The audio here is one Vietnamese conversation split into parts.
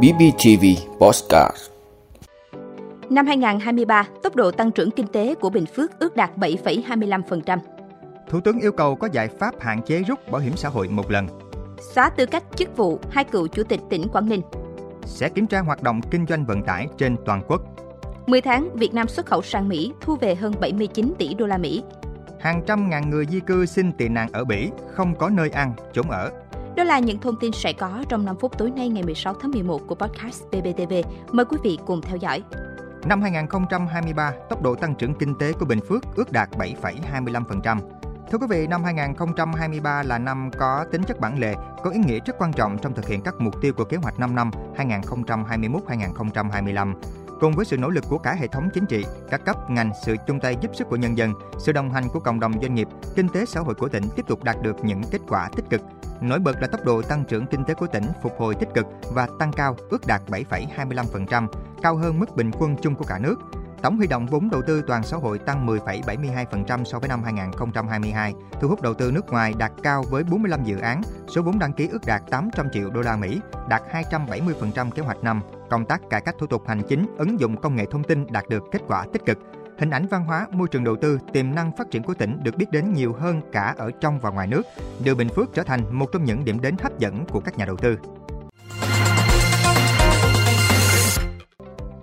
BBTV Postcard Năm 2023, tốc độ tăng trưởng kinh tế của Bình Phước ước đạt 7,25%. Thủ tướng yêu cầu có giải pháp hạn chế rút bảo hiểm xã hội một lần. Xóa tư cách chức vụ hai cựu chủ tịch tỉnh Quảng Ninh. Sẽ kiểm tra hoạt động kinh doanh vận tải trên toàn quốc. 10 tháng, Việt Nam xuất khẩu sang Mỹ thu về hơn 79 tỷ đô la Mỹ. Hàng trăm ngàn người di cư xin tị nạn ở Bỉ, không có nơi ăn, chốn ở. Đó là những thông tin sẽ có trong 5 phút tối nay ngày 16 tháng 11 của podcast BBTV. Mời quý vị cùng theo dõi. Năm 2023, tốc độ tăng trưởng kinh tế của Bình Phước ước đạt 7,25%. Thưa quý vị, năm 2023 là năm có tính chất bản lề, có ý nghĩa rất quan trọng trong thực hiện các mục tiêu của kế hoạch 5 năm 2021-2025. Cùng với sự nỗ lực của cả hệ thống chính trị, các cấp, ngành, sự chung tay giúp sức của nhân dân, sự đồng hành của cộng đồng doanh nghiệp, kinh tế xã hội của tỉnh tiếp tục đạt được những kết quả tích cực. Nổi bật là tốc độ tăng trưởng kinh tế của tỉnh phục hồi tích cực và tăng cao, ước đạt 7,25%, cao hơn mức bình quân chung của cả nước. Tổng huy động vốn đầu tư toàn xã hội tăng 10,72% so với năm 2022, thu hút đầu tư nước ngoài đạt cao với 45 dự án, số vốn đăng ký ước đạt 800 triệu đô la Mỹ, đạt 270% kế hoạch năm. Công tác cải cách thủ tục hành chính, ứng dụng công nghệ thông tin đạt được kết quả tích cực. Hình ảnh văn hóa, môi trường đầu tư, tiềm năng phát triển của tỉnh được biết đến nhiều hơn cả ở trong và ngoài nước, đưa Bình Phước trở thành một trong những điểm đến hấp dẫn của các nhà đầu tư.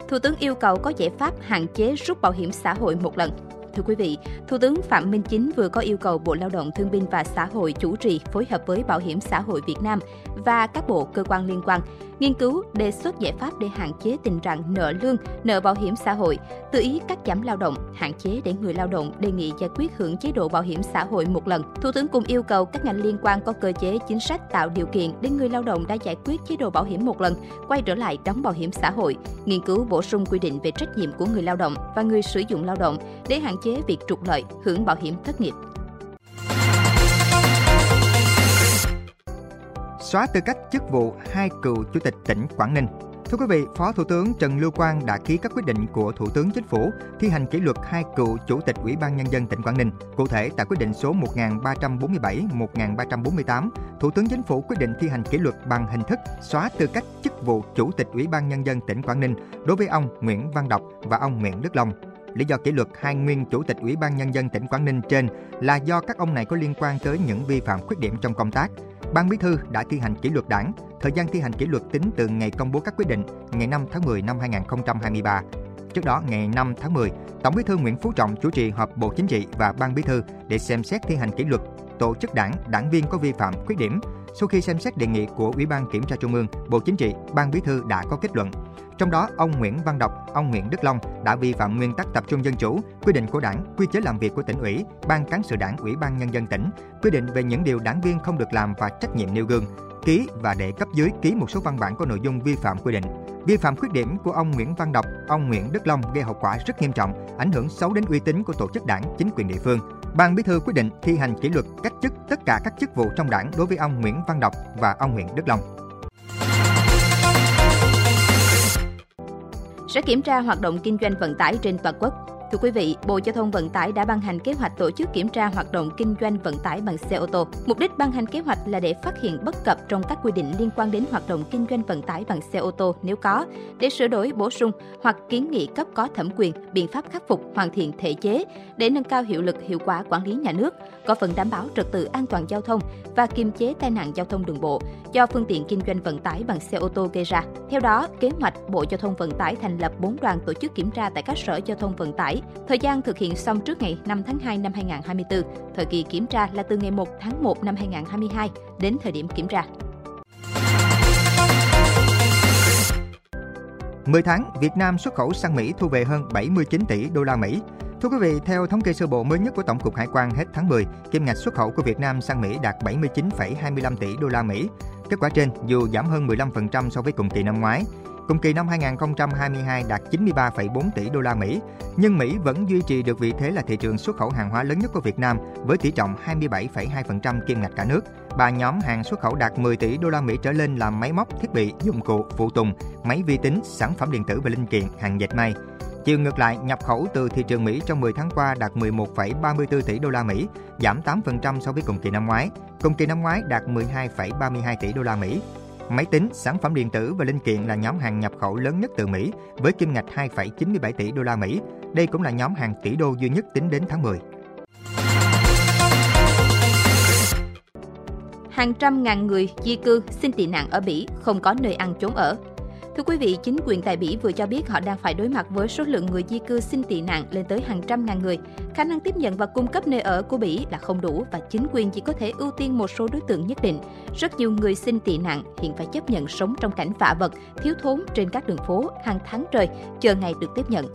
Thủ tướng yêu cầu có giải pháp hạn chế rút bảo hiểm xã hội một lần. Thưa quý vị, Thủ tướng Phạm Minh Chính vừa có yêu cầu Bộ Lao động Thương binh và Xã hội chủ trì phối hợp với Bảo hiểm xã hội Việt Nam và các bộ cơ quan liên quan nghiên cứu đề xuất giải pháp để hạn chế tình trạng nợ lương, nợ bảo hiểm xã hội, tự ý cắt giảm lao động, hạn chế để người lao động đề nghị giải quyết hưởng chế độ bảo hiểm xã hội một lần. Thủ tướng cũng yêu cầu các ngành liên quan có cơ chế chính sách tạo điều kiện để người lao động đã giải quyết chế độ bảo hiểm một lần quay trở lại đóng bảo hiểm xã hội, nghiên cứu bổ sung quy định về trách nhiệm của người lao động và người sử dụng lao động để hạn chế việc trục lợi, hưởng bảo hiểm thất nghiệp. Xóa tư cách chức vụ hai cựu chủ tịch tỉnh Quảng Ninh. Thưa quý vị, Phó Thủ tướng Trần Lưu Quang đã ký các quyết định của Thủ tướng Chính phủ thi hành kỷ luật hai cựu Chủ tịch Ủy ban Nhân dân tỉnh Quảng Ninh. Cụ thể, tại quyết định số 1347-1348, Thủ tướng Chính phủ quyết định thi hành kỷ luật bằng hình thức xóa tư cách chức vụ Chủ tịch Ủy ban Nhân dân tỉnh Quảng Ninh đối với ông Nguyễn Văn Đọc và ông Nguyễn Đức Long. Lý do kỷ luật hai nguyên chủ tịch Ủy ban Nhân dân tỉnh Quảng Ninh trên là do các ông này có liên quan tới những vi phạm khuyết điểm trong công tác, Ban Bí thư đã thi hành kỷ luật đảng. Thời gian thi hành kỷ luật tính từ ngày công bố các quyết định, ngày 5 tháng 10 năm 2023. Trước đó, ngày 5 tháng 10, Tổng Bí thư Nguyễn Phú Trọng chủ trì họp Bộ Chính trị và Ban Bí thư để xem xét thi hành kỷ luật tổ chức đảng, đảng viên có vi phạm, khuyết điểm. Sau khi xem xét đề nghị của Ủy ban Kiểm tra Trung ương, Bộ Chính trị, Ban Bí thư đã có kết luận. Trong đó, ông Nguyễn Văn Đọc, ông Nguyễn Đức Long đã vi phạm nguyên tắc tập trung dân chủ, quy định của Đảng, quy chế làm việc của tỉnh ủy, Ban cán sự Đảng, Ủy ban nhân dân tỉnh, quy định về những điều đảng viên không được làm và trách nhiệm nêu gương, ký và để cấp dưới ký một số văn bản có nội dung vi phạm quy định. Vi phạm khuyết điểm của ông Nguyễn Văn Đọc, ông Nguyễn Đức Long gây hậu quả rất nghiêm trọng, ảnh hưởng xấu đến uy tín của tổ chức đảng, chính quyền địa phương. Ban Bí thư quyết định thi hành kỷ luật cách chức tất cả các chức vụ trong đảng đối với ông Nguyễn Văn Đọc và ông Nguyễn Đức Long. Sẽ kiểm tra hoạt động kinh doanh vận tải trên toàn quốc. Thưa quý vị, Bộ Giao thông Vận tải đã ban hành kế hoạch tổ chức kiểm tra hoạt động kinh doanh vận tải bằng xe ô tô. Mục đích ban hành kế hoạch là để phát hiện bất cập trong các quy định liên quan đến hoạt động kinh doanh vận tải bằng xe ô tô nếu có, để sửa đổi, bổ sung hoặc kiến nghị cấp có thẩm quyền biện pháp khắc phục, hoàn thiện thể chế để nâng cao hiệu lực hiệu quả quản lý nhà nước, có phần đảm bảo trật tự an toàn giao thông và kiềm chế tai nạn giao thông đường bộ do phương tiện kinh doanh vận tải bằng xe ô tô gây ra. Theo đó, kế hoạch Bộ Giao thông Vận tải thành lập 4 đoàn tổ chức kiểm tra tại các sở giao thông vận tải Thời gian thực hiện xong trước ngày 5 tháng 2 năm 2024. Thời kỳ kiểm tra là từ ngày 1 tháng 1 năm 2022 đến thời điểm kiểm tra. 10 tháng, Việt Nam xuất khẩu sang Mỹ thu về hơn 79 tỷ đô la Mỹ. Thưa quý vị, theo thống kê sơ bộ mới nhất của Tổng cục Hải quan hết tháng 10, kim ngạch xuất khẩu của Việt Nam sang Mỹ đạt 79,25 tỷ đô la Mỹ. Kết quả trên dù giảm hơn 15% so với cùng kỳ năm ngoái, Cùng kỳ năm 2022 đạt 93,4 tỷ đô la Mỹ, nhưng Mỹ vẫn duy trì được vị thế là thị trường xuất khẩu hàng hóa lớn nhất của Việt Nam với tỷ trọng 27,2% kim ngạch cả nước. Ba nhóm hàng xuất khẩu đạt 10 tỷ đô la Mỹ trở lên là máy móc, thiết bị, dụng cụ, phụ tùng, máy vi tính, sản phẩm điện tử và linh kiện, hàng dệt may. Chiều ngược lại, nhập khẩu từ thị trường Mỹ trong 10 tháng qua đạt 11,34 tỷ đô la Mỹ, giảm 8% so với cùng kỳ năm ngoái. Cùng kỳ năm ngoái đạt 12,32 tỷ đô la Mỹ. Máy tính, sản phẩm điện tử và linh kiện là nhóm hàng nhập khẩu lớn nhất từ Mỹ với kim ngạch 2,97 tỷ đô la Mỹ. Đây cũng là nhóm hàng tỷ đô duy nhất tính đến tháng 10. Hàng trăm ngàn người di cư xin tị nạn ở Bỉ không có nơi ăn trốn ở. Thưa quý vị, chính quyền tại Bỉ vừa cho biết họ đang phải đối mặt với số lượng người di cư xin tị nạn lên tới hàng trăm ngàn người. Khả năng tiếp nhận và cung cấp nơi ở của Bỉ là không đủ và chính quyền chỉ có thể ưu tiên một số đối tượng nhất định. Rất nhiều người xin tị nạn hiện phải chấp nhận sống trong cảnh vạ vật, thiếu thốn trên các đường phố hàng tháng trời, chờ ngày được tiếp nhận.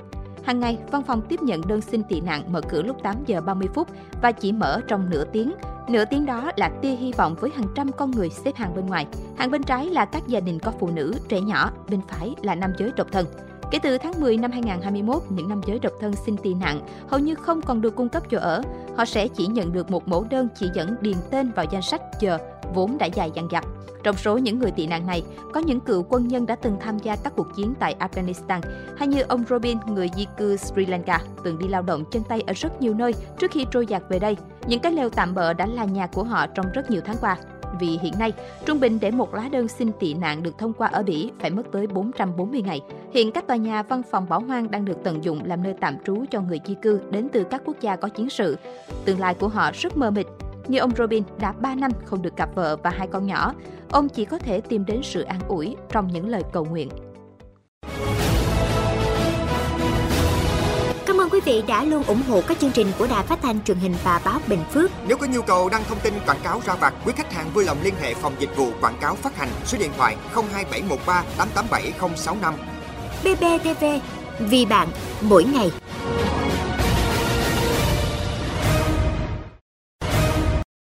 Hàng ngày, văn phòng tiếp nhận đơn xin tị nạn mở cửa lúc 8 giờ 30 phút và chỉ mở trong nửa tiếng. Nửa tiếng đó là tia hy vọng với hàng trăm con người xếp hàng bên ngoài. Hàng bên trái là các gia đình có phụ nữ, trẻ nhỏ, bên phải là nam giới độc thân. Kể từ tháng 10 năm 2021, những nam giới độc thân xin tị nạn hầu như không còn được cung cấp chỗ ở. Họ sẽ chỉ nhận được một mẫu đơn chỉ dẫn điền tên vào danh sách chờ, vốn đã dài dằng dặc. Trong số những người tị nạn này, có những cựu quân nhân đã từng tham gia các cuộc chiến tại Afghanistan, hay như ông Robin, người di cư Sri Lanka, từng đi lao động chân tay ở rất nhiều nơi trước khi trôi giạt về đây. Những cái lều tạm bợ đã là nhà của họ trong rất nhiều tháng qua. Vì hiện nay, trung bình để một lá đơn xin tị nạn được thông qua ở Bỉ phải mất tới 440 ngày. Hiện các tòa nhà văn phòng bỏ hoang đang được tận dụng làm nơi tạm trú cho người di cư đến từ các quốc gia có chiến sự. Tương lai của họ rất mơ mịt như ông Robin đã 3 năm không được gặp vợ và hai con nhỏ, ông chỉ có thể tìm đến sự an ủi trong những lời cầu nguyện. Cảm ơn quý vị đã luôn ủng hộ các chương trình của Đài Phát thanh truyền hình và báo Bình Phước. Nếu có nhu cầu đăng thông tin quảng cáo ra vặt, quý khách hàng vui lòng liên hệ phòng dịch vụ quảng cáo phát hành số điện thoại 02713 887065. BBTV, vì bạn, mỗi ngày.